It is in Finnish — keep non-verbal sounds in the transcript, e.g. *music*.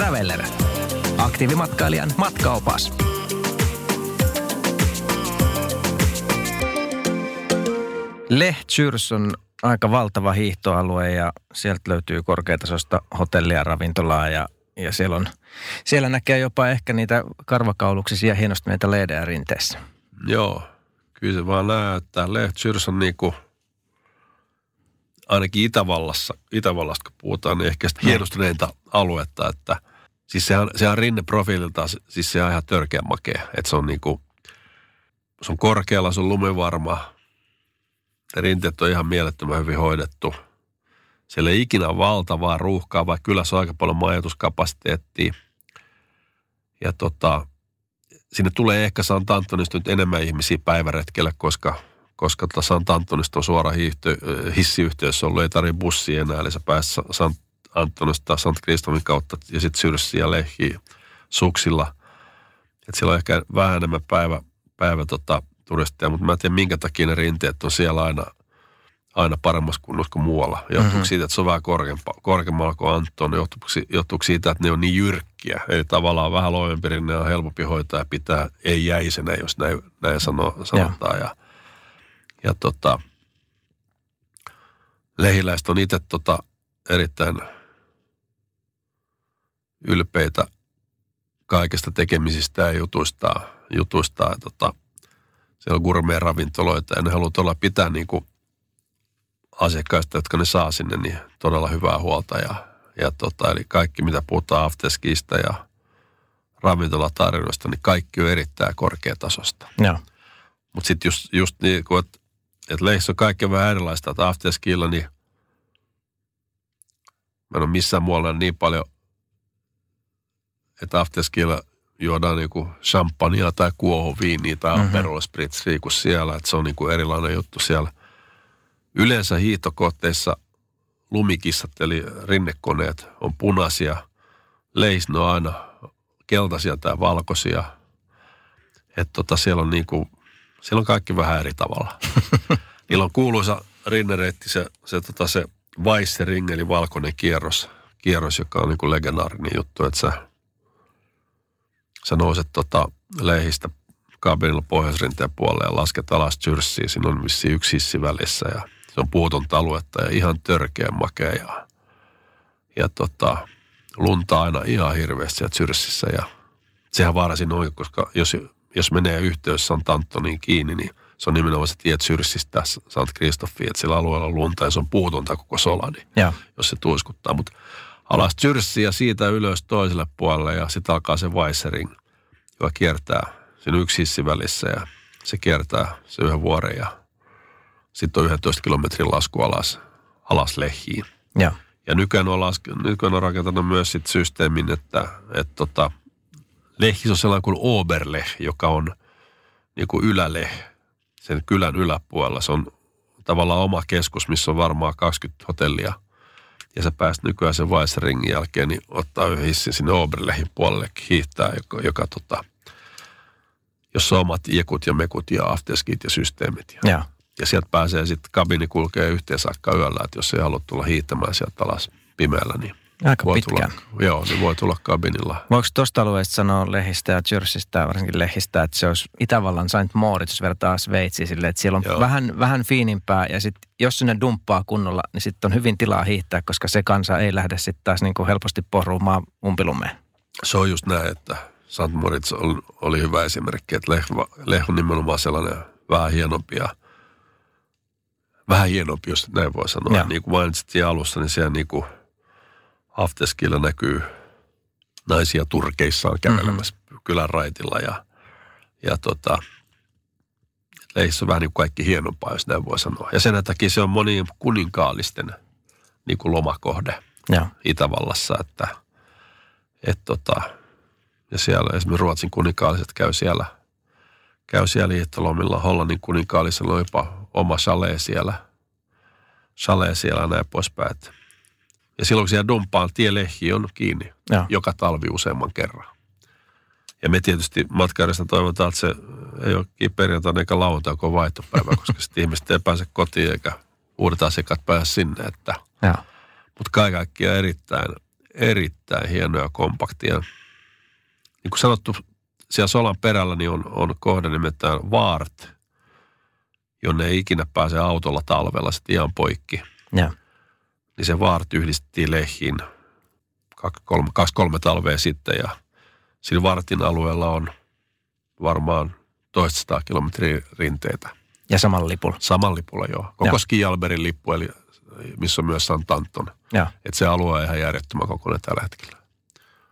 Traveller. Aktiivimatkailijan matkaopas. Lehtsyrs on aika valtava hiihtoalue ja sieltä löytyy korkeatasosta hotellia ja ravintolaa ja, ja siellä, on, siellä näkee jopa ehkä niitä karvakauluksisia hienostuneita leidejä rinteessä. Joo, kyllä se vaan näyttää. Lehtsyrs on niinku, ainakin Itävallassa, Itävallasta kun puhutaan, niin ehkä sitä hienostuneinta aluetta, että siis sehän, sehän rinneprofiililtaan, siis se on ihan törkeä makea, että se on niinku, se on korkealla, se on lumivarma, ne rinteet on ihan mielettömän hyvin hoidettu. Siellä ei ikinä valtavaa ruuhkaa, vaikka kyllä se on aika paljon majoituskapasiteettia. Ja tota, sinne tulee ehkä Sant Antonista nyt enemmän ihmisiä päiväretkelle, koska, koska tota Sant Antonista on suora hiihty, hissiyhteys ollut, ei tarvitse bussia enää, eli sä pääset Sant Antonista Sant Kristofin kautta ja sitten Syrssiä ja Lehkiä suksilla. Et siellä on ehkä vähän enemmän päivä, päivä tota, turisteja, mutta mä en tiedä minkä takia ne rinteet on siellä aina, aina paremmassa kunnossa kuin muualla. Johtuuko mm-hmm. siitä, että se on vähän korkeammalla kuin Anton, johtuuko, johtuuko siitä, että ne on niin jyrkkiä. Eli tavallaan vähän loivempi rinne on helpompi hoitaa ja pitää ei jäisenä, jos näin, näin sano, sanotaan. Ja, ja tota, lehiläiset on itse tota, erittäin ylpeitä kaikesta tekemisistä ja jutuistaan. jutuistaan. Tota, siellä on gourmet-ravintoloita ja ne haluaa todella pitää niin kuin asiakkaista, jotka ne saa sinne, niin todella hyvää huolta. Ja, ja tota, eli kaikki, mitä puhutaan afteskiista ja ravintolatarjoista, niin kaikki on erittäin korkeatasosta. Mutta sitten just, just niin kuin, että et leissä on kaikki vähän erilaista, että afterskilla, niin mä en ole missään muualla niin paljon, että afterskilla juodaan niinku champagnea tai kuohuviiniä tai mm-hmm. Aperol Spritzia kuin siellä. Että se on niinku erilainen juttu siellä. Yleensä hiihtokohteissa lumikissat eli rinnekoneet on punaisia. Leis on aina keltaisia tai valkoisia. Että tota, siellä on niinku, siellä on kaikki vähän eri tavalla. *laughs* Niillä on kuuluisa rinnereitti, se, se, tota, se Weisse-ring, eli valkoinen kierros, kierros, joka on niinku legendaarinen juttu, että sä sä nouset tota leihistä kabinilla pohjoisrinteen puolelle ja lasket alas tyrssiin. Siinä on vissi yksi hissi välissä ja se on puutonta aluetta ja ihan törkeä makea ja, ja tota, lunta aina ihan hirveästi siellä tyrssissä ja sehän vaarasin oikein, koska jos, jos menee yhteys Sant Antoniin kiinni, niin se on nimenomaan se tie Tsyrsistä Sant Kristoffiin, että sillä alueella on lunta ja se on puutonta koko sola, niin ja. jos se tuiskuttaa. Mutta alas Tsyrssi ja siitä ylös toiselle puolelle ja sitten alkaa se Weissering, joka kiertää. Siinä on yksi hissi välissä ja se kiertää se yhden vuoren ja sitten on 11 kilometrin lasku alas, alas Lehiin. Ja, ja nykyään on, laske, nykyään on rakentanut myös sit systeemin, että, että tota, Lehis on sellainen kuin Oberleh, joka on niin kuin yläleh, sen kylän yläpuolella. Se on tavallaan oma keskus, missä on varmaan 20 hotellia – ja sä pääst nykyään sen Weissringin jälkeen, niin ottaa yhden hissin sinne Oberlehin puolelle hiihtää, joka, joka tota, jossa on omat iekut ja mekut ja afterskit ja systeemit. Ja, ja. ja sieltä pääsee sitten, kabini kulkee yhteen saakka yöllä, että jos ei halua tulla hiihtämään sieltä alas pimeällä, niin Aika voi pitkään. Tulla, joo, niin voi tulla kabinilla. Voiko tuosta alueesta sanoa Lehistä ja Jerseystä, varsinkin Lehistä, että se olisi Itävallan Saint Moritz, jos vertaa Sveitsiin sille, että siellä on vähän, vähän fiinimpää ja sitten jos sinne dumppaa kunnolla, niin sitten on hyvin tilaa hiihtää, koska se kansa ei lähde sitten taas niin kuin helposti pohruumaan umpilumeen. Se on just näin, että Saint Moritz oli, oli hyvä esimerkki, että Leh, Leh on nimenomaan sellainen vähän hienompi ja vähän hienompi, jos näin voi sanoa. Ja. Niin kuin mainitsit alussa, niin siellä niin kuin – Afteskilla näkyy naisia turkeissaan kävelemässä mm-hmm. kylän raitilla ja, ja tota, leissä on vähän niin kuin kaikki hienompaa, jos näin voi sanoa. Ja sen takia se on monien kuninkaallisten niin kuin lomakohde. Joo. Itävallassa, että et tota, ja siellä esimerkiksi Ruotsin kuninkaalliset käy siellä, käy siellä liittolomilla. Hollannin kuninkaallisella on jopa oma chalet siellä, chalet siellä ja näin poispäin. Et- Ja silloin kun siellä dumpaan, tielehki on kiinni Joo. joka talvi useamman kerran. Ja me tietysti matkaajista toivotaan, että se ei ole perjantaina eikä lauantai, kun on vaihtopäivä, koska sitten *laughs* ihmiset ei pääse kotiin eikä uudet asiakkaat pääse sinne. Että, mutta kaiken kaikkiaan erittäin, erittäin hienoja kompaktia. Niin kuin sanottu, siellä Solan perällä niin on, on kohde nimeltään Vaart, jonne ei ikinä pääse autolla talvella sitten ihan poikki. Joo. Niin se Vaart yhdistettiin Lehiin kaksi, kolme, kaksi, kolme talvea sitten ja sillä Vartin alueella on varmaan toistaista kilometriä rinteitä. Ja samalla lipulla. Saman lipulla joo. Koko Joo. Skialberin lippu, eli missä on myös Santanton. Että se alue on ihan järjettömän kokoinen tällä hetkellä.